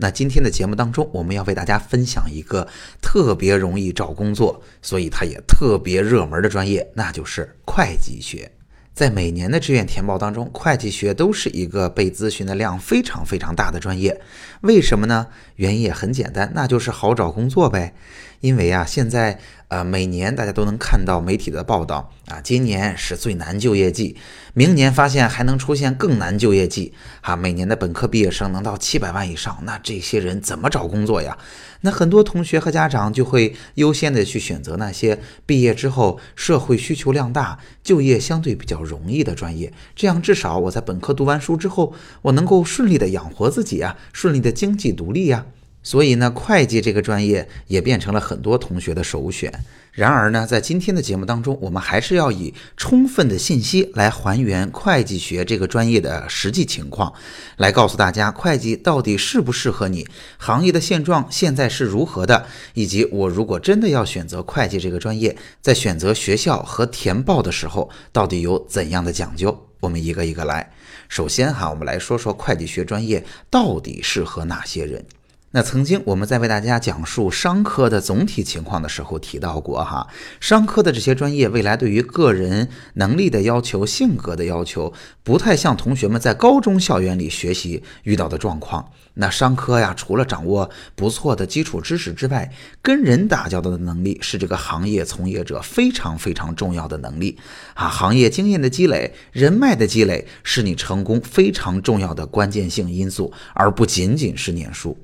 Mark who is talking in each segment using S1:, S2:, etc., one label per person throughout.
S1: 那今天的节目当中，我们要为大家分享一个特别容易找工作，所以它也特别热门的专业，那就是会计学。在每年的志愿填报当中，会计学都是一个被咨询的量非常非常大的专业。为什么呢？原因也很简单，那就是好找工作呗。因为啊，现在呃，每年大家都能看到媒体的报道啊，今年是最难就业季，明年发现还能出现更难就业季啊。每年的本科毕业生能到七百万以上，那这些人怎么找工作呀？那很多同学和家长就会优先的去选择那些毕业之后社会需求量大、就业相对比较容易的专业，这样至少我在本科读完书之后，我能够顺利的养活自己啊，顺利的经济独立呀。所以呢，会计这个专业也变成了很多同学的首选。然而呢，在今天的节目当中，我们还是要以充分的信息来还原会计学这个专业的实际情况，来告诉大家会计到底适不适合你，行业的现状现在是如何的，以及我如果真的要选择会计这个专业，在选择学校和填报的时候，到底有怎样的讲究？我们一个一个来。首先哈，我们来说说会计学专业到底适合哪些人。那曾经我们在为大家讲述商科的总体情况的时候提到过哈，商科的这些专业未来对于个人能力的要求、性格的要求，不太像同学们在高中校园里学习遇到的状况。那商科呀，除了掌握不错的基础知识之外，跟人打交道的能力是这个行业从业者非常非常重要的能力啊。行业经验的积累、人脉的积累，是你成功非常重要的关键性因素，而不仅仅是念书。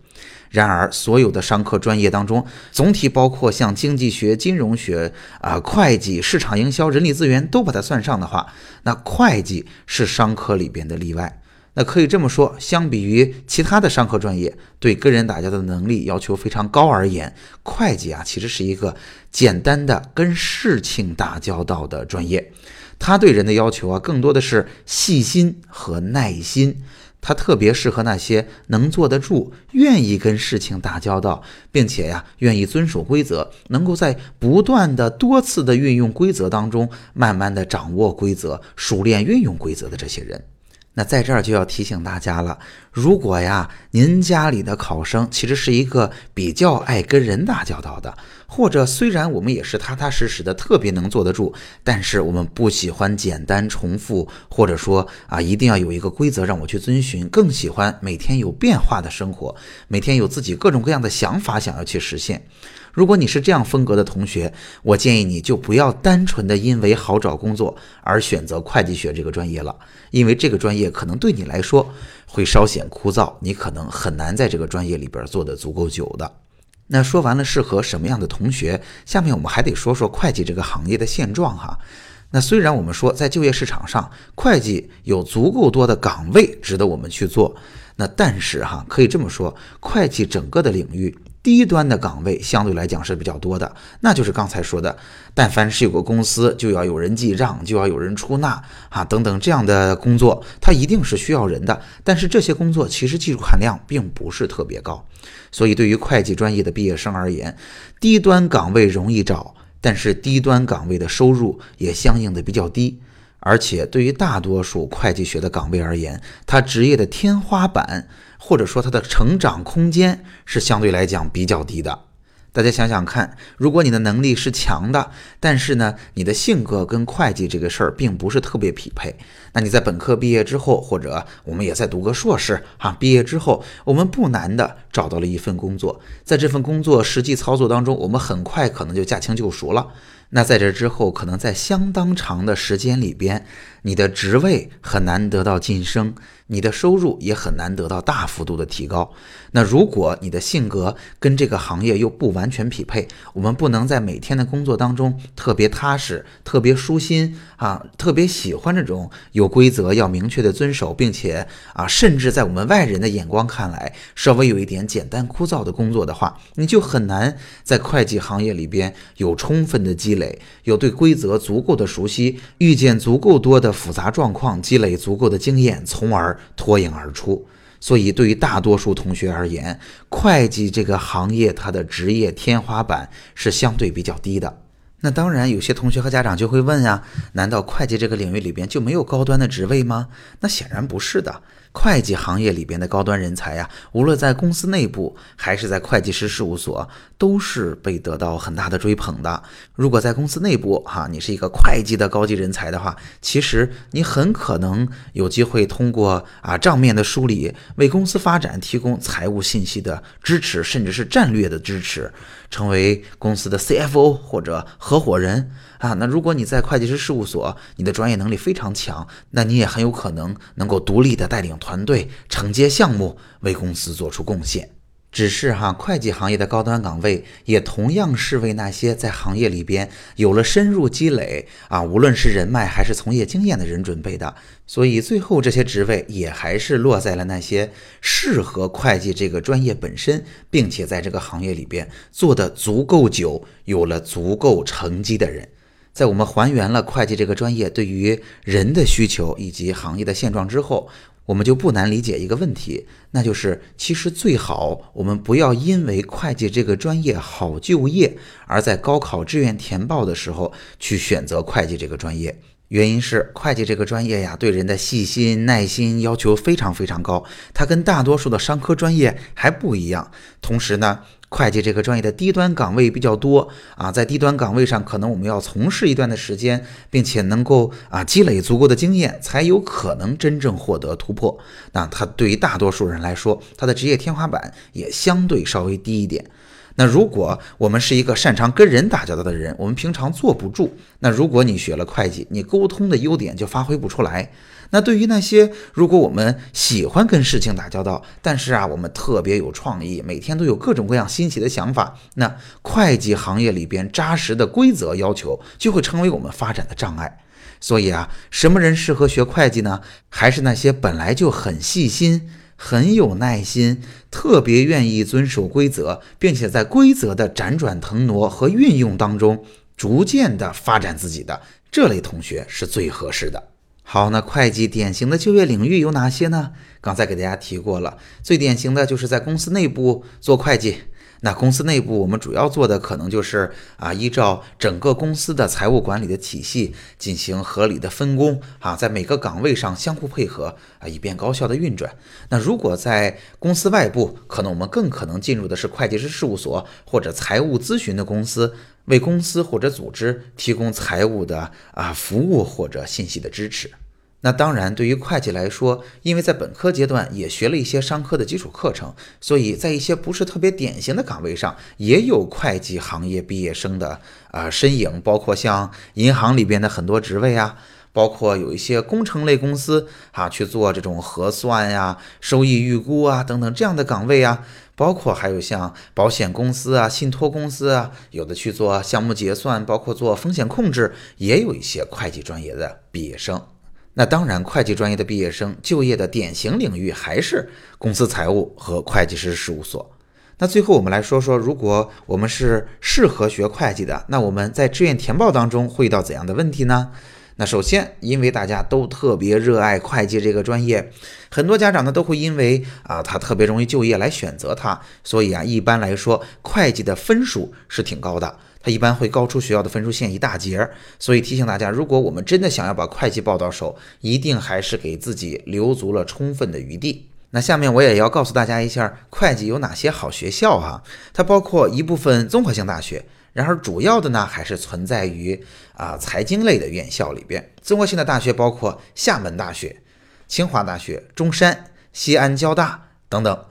S1: 然而，所有的商科专业当中，总体包括像经济学、金融学、啊会计、市场营销、人力资源都把它算上的话，那会计是商科里边的例外。那可以这么说，相比于其他的商科专业，对跟人打交道的能力要求非常高而言，会计啊其实是一个简单的跟事情打交道的专业。它对人的要求啊，更多的是细心和耐心。它特别适合那些能坐得住、愿意跟事情打交道，并且呀，愿意遵守规则，能够在不断的多次的运用规则当中，慢慢的掌握规则、熟练运用规则的这些人。那在这儿就要提醒大家了，如果呀，您家里的考生其实是一个比较爱跟人打交道的，或者虽然我们也是踏踏实实的，特别能坐得住，但是我们不喜欢简单重复，或者说啊，一定要有一个规则让我去遵循，更喜欢每天有变化的生活，每天有自己各种各样的想法想要去实现。如果你是这样风格的同学，我建议你就不要单纯的因为好找工作而选择会计学这个专业了，因为这个专业可能对你来说会稍显枯燥，你可能很难在这个专业里边做的足够久的。那说完了适合什么样的同学，下面我们还得说说会计这个行业的现状哈。那虽然我们说在就业市场上，会计有足够多的岗位值得我们去做，那但是哈，可以这么说，会计整个的领域。低端的岗位相对来讲是比较多的，那就是刚才说的，但凡是有个公司，就要有人记账，就要有人出纳啊，等等这样的工作，它一定是需要人的。但是这些工作其实技术含量并不是特别高，所以对于会计专业的毕业生而言，低端岗位容易找，但是低端岗位的收入也相应的比较低。而且对于大多数会计学的岗位而言，它职业的天花板。或者说它的成长空间是相对来讲比较低的。大家想想看，如果你的能力是强的，但是呢，你的性格跟会计这个事儿并不是特别匹配，那你在本科毕业之后，或者我们也在读个硕士哈，毕业之后，我们不难的找到了一份工作，在这份工作实际操作当中，我们很快可能就驾轻就熟了。那在这之后，可能在相当长的时间里边，你的职位很难得到晋升，你的收入也很难得到大幅度的提高。那如果你的性格跟这个行业又不完全匹配，我们不能在每天的工作当中特别踏实、特别舒心啊，特别喜欢这种有规则要明确的遵守，并且啊，甚至在我们外人的眼光看来，稍微有一点简单枯燥的工作的话，你就很难在会计行业里边有充分的积累，有对规则足够的熟悉，遇见足够多的复杂状况，积累足够的经验，从而脱颖而出。所以，对于大多数同学而言，会计这个行业它的职业天花板是相对比较低的。那当然，有些同学和家长就会问呀：难道会计这个领域里边就没有高端的职位吗？那显然不是的。会计行业里边的高端人才呀，无论在公司内部还是在会计师事务所，都是被得到很大的追捧的。如果在公司内部哈，你是一个会计的高级人才的话，其实你很可能有机会通过啊账面的梳理，为公司发展提供财务信息的支持，甚至是战略的支持，成为公司的 CFO 或者合伙人。啊，那如果你在会计师事务所，你的专业能力非常强，那你也很有可能能够独立的带领团队、承接项目，为公司做出贡献。只是哈，会计行业的高端岗位也同样是为那些在行业里边有了深入积累啊，无论是人脉还是从业经验的人准备的。所以最后这些职位也还是落在了那些适合会计这个专业本身，并且在这个行业里边做的足够久、有了足够成绩的人。在我们还原了会计这个专业对于人的需求以及行业的现状之后，我们就不难理解一个问题，那就是其实最好我们不要因为会计这个专业好就业，而在高考志愿填报的时候去选择会计这个专业。原因是会计这个专业呀，对人的细心耐心要求非常非常高，它跟大多数的商科专业还不一样。同时呢。会计这个专业的低端岗位比较多啊，在低端岗位上，可能我们要从事一段的时间，并且能够啊积累足够的经验，才有可能真正获得突破。那它对于大多数人来说，它的职业天花板也相对稍微低一点。那如果我们是一个擅长跟人打交道的人，我们平常坐不住。那如果你学了会计，你沟通的优点就发挥不出来。那对于那些如果我们喜欢跟事情打交道，但是啊，我们特别有创意，每天都有各种各样新奇的想法，那会计行业里边扎实的规则要求就会成为我们发展的障碍。所以啊，什么人适合学会计呢？还是那些本来就很细心。很有耐心，特别愿意遵守规则，并且在规则的辗转腾挪和运用当中，逐渐的发展自己的这类同学是最合适的。好，那会计典型的就业领域有哪些呢？刚才给大家提过了，最典型的就是在公司内部做会计。那公司内部，我们主要做的可能就是啊，依照整个公司的财务管理的体系进行合理的分工啊，在每个岗位上相互配合啊，以便高效的运转。那如果在公司外部，可能我们更可能进入的是会计师事务所或者财务咨询的公司，为公司或者组织提供财务的啊服务或者信息的支持。那当然，对于会计来说，因为在本科阶段也学了一些商科的基础课程，所以在一些不是特别典型的岗位上，也有会计行业毕业生的啊身影，包括像银行里边的很多职位啊，包括有一些工程类公司啊去做这种核算呀、收益预估啊等等这样的岗位啊，包括还有像保险公司啊、信托公司啊，有的去做项目结算，包括做风险控制，也有一些会计专业的毕业生。那当然，会计专业的毕业生就业的典型领域还是公司财务和会计师事务所。那最后我们来说说，如果我们是适合学会计的，那我们在志愿填报当中会遇到怎样的问题呢？那首先，因为大家都特别热爱会计这个专业，很多家长呢都会因为啊他特别容易就业来选择它，所以啊一般来说，会计的分数是挺高的。它一般会高出学校的分数线一大截，所以提醒大家，如果我们真的想要把会计报到手，一定还是给自己留足了充分的余地。那下面我也要告诉大家一下，会计有哪些好学校哈？它包括一部分综合性大学，然而主要的呢还是存在于啊财经类的院校里边。综合性的大学包括厦门大学、清华大学、中山、西安交大等等。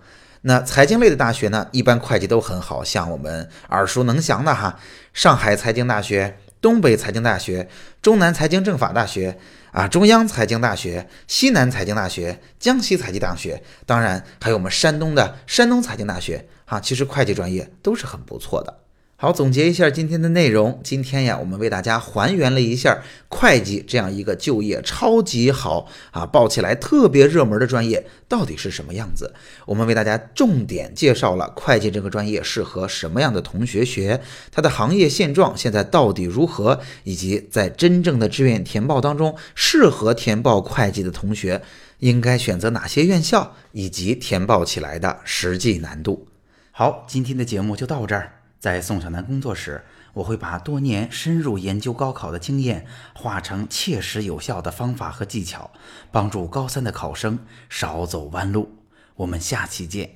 S1: 那财经类的大学呢，一般会计都很好，像我们耳熟能详的哈，上海财经大学、东北财经大学、中南财经政法大学啊，中央财经大学、西南财经大学、江西财经大学，当然还有我们山东的山东财经大学哈，其实会计专业都是很不错的。好，总结一下今天的内容。今天呀，我们为大家还原了一下会计这样一个就业超级好啊，报起来特别热门的专业到底是什么样子。我们为大家重点介绍了会计这个专业适合什么样的同学学，它的行业现状现在到底如何，以及在真正的志愿填报当中，适合填报会计的同学应该选择哪些院校，以及填报起来的实际难度。好，今天的节目就到这儿。在宋小楠工作时，我会把多年深入研究高考的经验化成切实有效的方法和技巧，帮助高三的考生少走弯路。我们下期见。